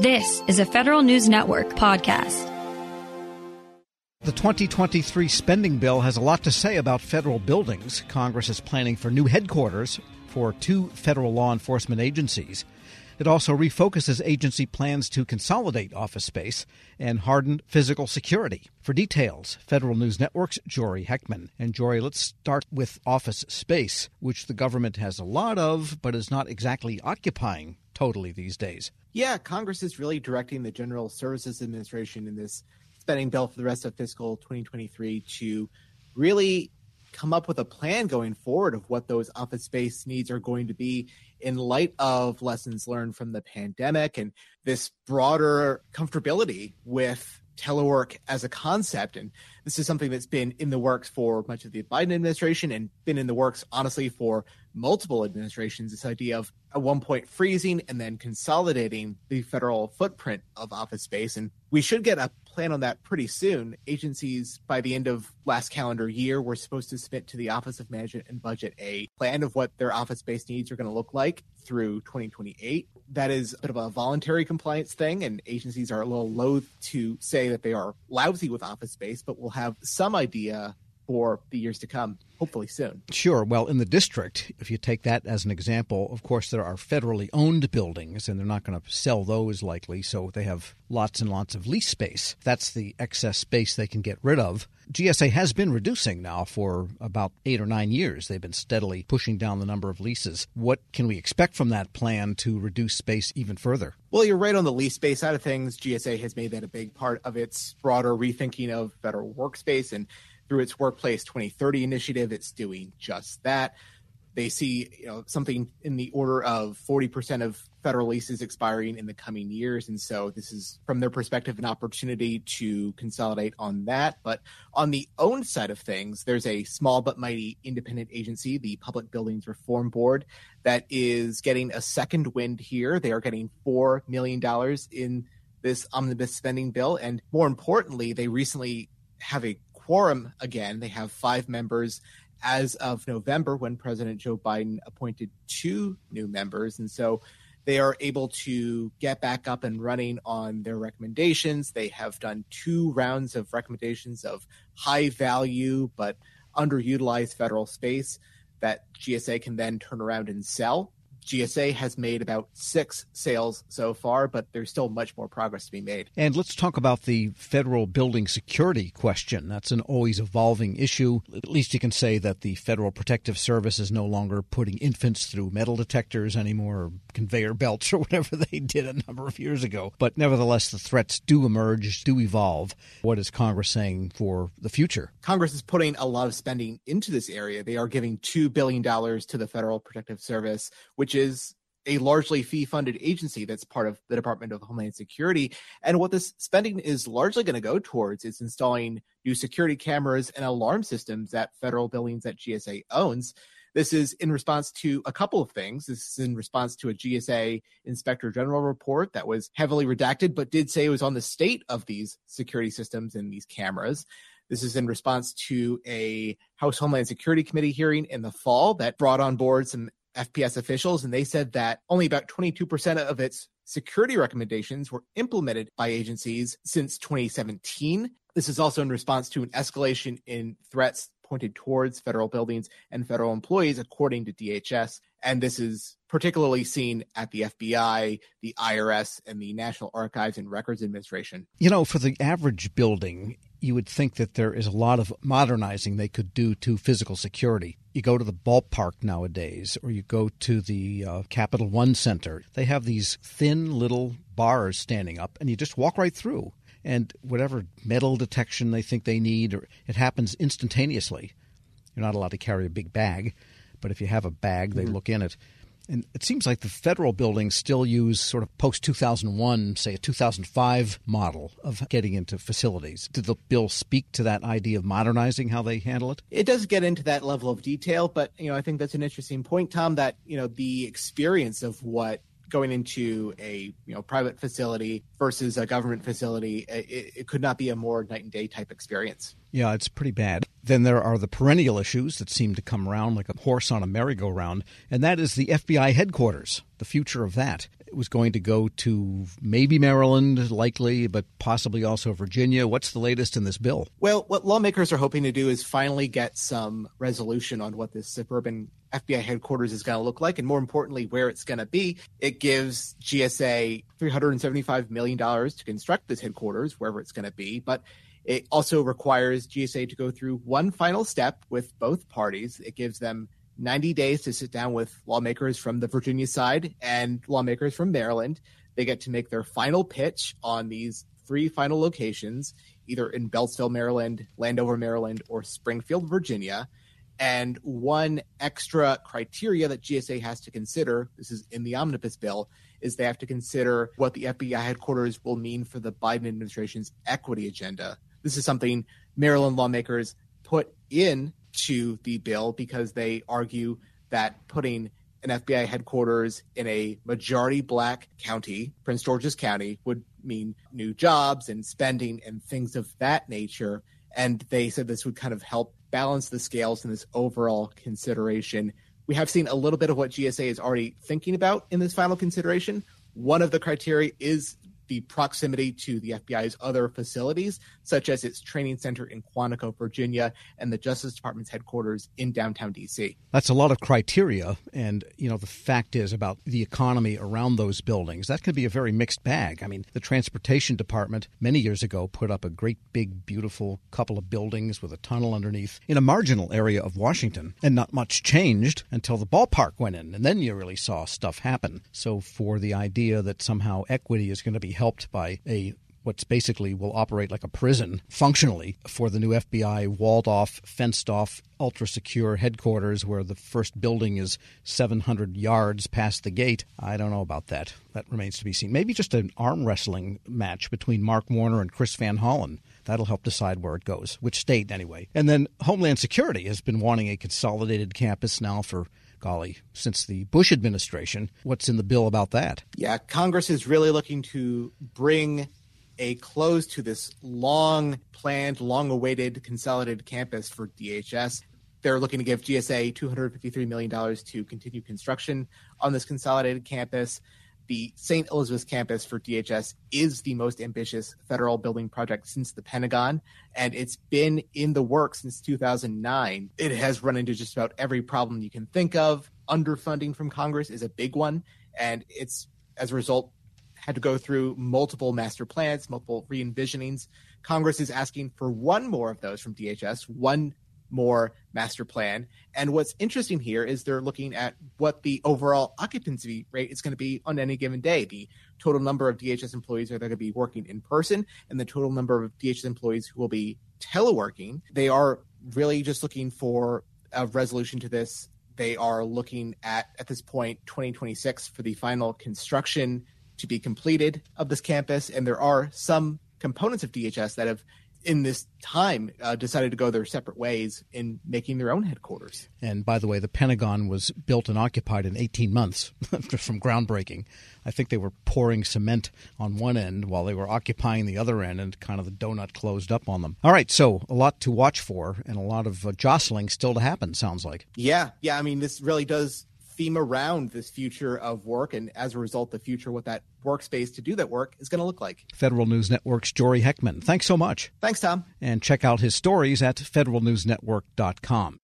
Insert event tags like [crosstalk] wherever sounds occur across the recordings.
This is a Federal News Network podcast. The 2023 spending bill has a lot to say about federal buildings. Congress is planning for new headquarters for two federal law enforcement agencies. It also refocuses agency plans to consolidate office space and harden physical security. For details, Federal News Network's Jory Heckman. And Jory, let's start with office space, which the government has a lot of, but is not exactly occupying totally these days. Yeah, Congress is really directing the General Services Administration in this spending bill for the rest of fiscal 2023 to really come up with a plan going forward of what those office space needs are going to be in light of lessons learned from the pandemic and this broader comfortability with telework as a concept. And this is something that's been in the works for much of the Biden administration and been in the works, honestly, for multiple administrations. This idea of at one point freezing and then consolidating the federal footprint of office space. And we should get a plan on that pretty soon. Agencies, by the end of last calendar year, were supposed to submit to the Office of Management and Budget a plan of what their office space needs are going to look like through 2028. That is a bit of a voluntary compliance thing, and agencies are a little loath to say that they are lousy with office space, but will have some idea for the years to come, hopefully soon. Sure. Well, in the district, if you take that as an example, of course, there are federally owned buildings, and they're not going to sell those likely, so they have lots and lots of lease space. That's the excess space they can get rid of. GSA has been reducing now for about eight or nine years. They've been steadily pushing down the number of leases. What can we expect from that plan to reduce space even further? Well, you're right on the lease space side of things. GSA has made that a big part of its broader rethinking of federal workspace and through its Workplace 2030 initiative, it's doing just that. They see you know something in the order of 40% of federal leases expiring in the coming years. And so this is, from their perspective, an opportunity to consolidate on that. But on the own side of things, there's a small but mighty independent agency, the Public Buildings Reform Board, that is getting a second wind here. They are getting $4 million in this omnibus spending bill. And more importantly, they recently have a quorum again. They have five members as of November when President Joe Biden appointed two new members. And so they are able to get back up and running on their recommendations. They have done two rounds of recommendations of high value but underutilized federal space that GSA can then turn around and sell. GSA has made about six sales so far, but there's still much more progress to be made. And let's talk about the federal building security question. That's an always evolving issue. At least you can say that the Federal Protective Service is no longer putting infants through metal detectors anymore, or conveyor belts, [laughs] or whatever they did a number of years ago. But nevertheless, the threats do emerge, do evolve. What is Congress saying for the future? Congress is putting a lot of spending into this area. They are giving $2 billion to the Federal Protective Service, which is a largely fee funded agency that's part of the Department of Homeland Security. And what this spending is largely going to go towards is installing new security cameras and alarm systems at federal buildings that GSA owns. This is in response to a couple of things. This is in response to a GSA Inspector General report that was heavily redacted, but did say it was on the state of these security systems and these cameras. This is in response to a House Homeland Security Committee hearing in the fall that brought on board some FPS officials, and they said that only about 22% of its security recommendations were implemented by agencies since 2017. This is also in response to an escalation in threats pointed towards federal buildings and federal employees, according to DHS. And this is particularly seen at the FBI, the IRS, and the National Archives and Records Administration. You know, for the average building, you would think that there is a lot of modernizing they could do to physical security. You go to the ballpark nowadays, or you go to the uh, Capital One Center. They have these thin little bars standing up, and you just walk right through. And whatever metal detection they think they need, or it happens instantaneously. You're not allowed to carry a big bag, but if you have a bag, they mm-hmm. look in it. And it seems like the federal buildings still use sort of post 2001, say a 2005 model of getting into facilities. Did the bill speak to that idea of modernizing how they handle it? It does get into that level of detail, but you know, I think that's an interesting point, Tom, that you know, the experience of what going into a you know private facility versus a government facility it, it, could not be a more night and day type experience. Yeah it's pretty bad. Then there are the perennial issues that seem to come around like a horse on a merry-go-round and that is the fbi headquarters the future of that was going to go to maybe Maryland, likely, but possibly also Virginia. What's the latest in this bill? Well, what lawmakers are hoping to do is finally get some resolution on what this suburban FBI headquarters is going to look like, and more importantly, where it's going to be. It gives GSA $375 million to construct this headquarters, wherever it's going to be. But it also requires GSA to go through one final step with both parties. It gives them 90 days to sit down with lawmakers from the Virginia side and lawmakers from Maryland. They get to make their final pitch on these three final locations, either in Beltsville, Maryland, Landover, Maryland, or Springfield, Virginia. And one extra criteria that GSA has to consider, this is in the omnibus bill, is they have to consider what the FBI headquarters will mean for the Biden administration's equity agenda. This is something Maryland lawmakers put in to the bill because they argue that putting an FBI headquarters in a majority black county, Prince George's County, would mean new jobs and spending and things of that nature. And they said this would kind of help balance the scales in this overall consideration. We have seen a little bit of what GSA is already thinking about in this final consideration. One of the criteria is the proximity to the FBI's other facilities, such as its training center in Quantico, Virginia, and the Justice Department's headquarters in downtown DC. That's a lot of criteria. And, you know, the fact is about the economy around those buildings, that can be a very mixed bag. I mean, the Transportation Department many years ago put up a great big, beautiful couple of buildings with a tunnel underneath in a marginal area of Washington. And not much changed until the ballpark went in. And then you really saw stuff happen. So, for the idea that somehow equity is going to be helped by a what's basically will operate like a prison functionally for the new FBI walled off, fenced off, ultra secure headquarters where the first building is 700 yards past the gate. I don't know about that. That remains to be seen. Maybe just an arm wrestling match between Mark Warner and Chris Van Hollen. That'll help decide where it goes, which state anyway. And then Homeland Security has been wanting a consolidated campus now for golly, since the Bush administration. What's in the bill about that? Yeah, Congress is really looking to bring a close to this long planned, long awaited consolidated campus for DHS. They're looking to give GSA $253 million to continue construction on this consolidated campus. The St. Elizabeth's campus for DHS is the most ambitious federal building project since the Pentagon, and it's been in the works since 2009. It has run into just about every problem you can think of. Underfunding from Congress is a big one, and it's as a result had to go through multiple master plans, multiple re envisionings. Congress is asking for one more of those from DHS, one more master plan. And what's interesting here is they're looking at what the overall occupancy rate is going to be on any given day. The total number of DHS employees are going to be working in person, and the total number of DHS employees who will be teleworking. They are really just looking for a resolution to this. They are looking at, at this point, 2026 for the final construction to be completed of this campus. And there are some components of DHS that have in this time uh, decided to go their separate ways in making their own headquarters. And by the way, the Pentagon was built and occupied in 18 months [laughs] from groundbreaking. I think they were pouring cement on one end while they were occupying the other end, and kind of the donut closed up on them. All right, so a lot to watch for and a lot of uh, jostling still to happen, sounds like. Yeah, yeah. I mean, this really does theme around this future of work and as a result the future what that workspace to do that work is going to look like. Federal news network's jory heckman. Thanks so much. Thanks tom. And check out his stories at federalnewsnetwork.com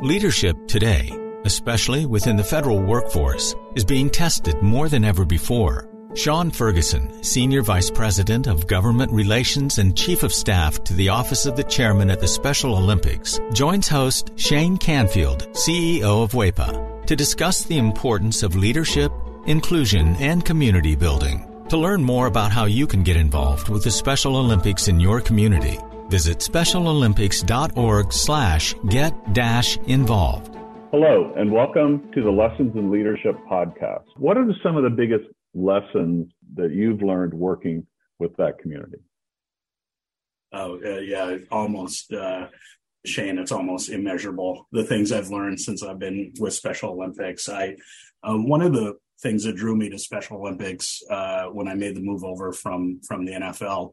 leadership today especially within the federal workforce is being tested more than ever before Sean Ferguson, Senior Vice President of Government Relations and Chief of Staff to the Office of the Chairman at the Special Olympics, joins host Shane Canfield, CEO of WEPA, to discuss the importance of leadership, inclusion, and community building. To learn more about how you can get involved with the Special Olympics in your community, visit specialolympics.org slash get dash involved. Hello, and welcome to the Lessons in Leadership podcast. What are some of the biggest lessons that you've learned working with that community? Oh, uh, yeah, almost, uh, Shane, it's almost immeasurable. The things I've learned since I've been with Special Olympics. I, um, one of the things that drew me to Special Olympics uh, when I made the move over from from the NFL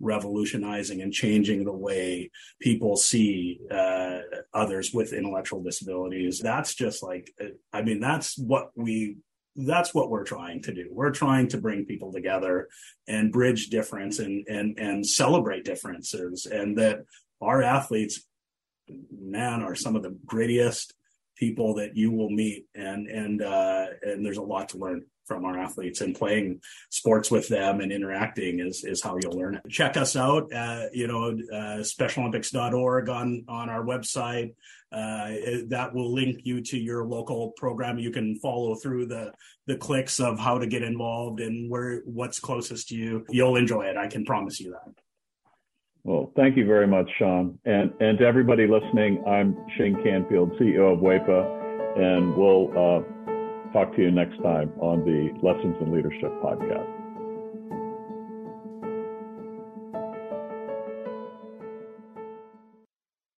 revolutionizing and changing the way people see uh, others with intellectual disabilities. That's just like, I mean, that's what we that's what we're trying to do. We're trying to bring people together and bridge difference and and and celebrate differences and that our athletes man are some of the grittiest people that you will meet and and uh and there's a lot to learn from our athletes and playing sports with them and interacting is, is how you'll learn it. Check us out at, you know, uh, specialolympics.org on, on our website. Uh, that will link you to your local program. You can follow through the, the clicks of how to get involved and where, what's closest to you. You'll enjoy it. I can promise you that. Well, thank you very much, Sean. And, and to everybody listening, I'm Shane Canfield, CEO of WEPA, and we'll, uh, talk to you next time on the Lessons in Leadership podcast.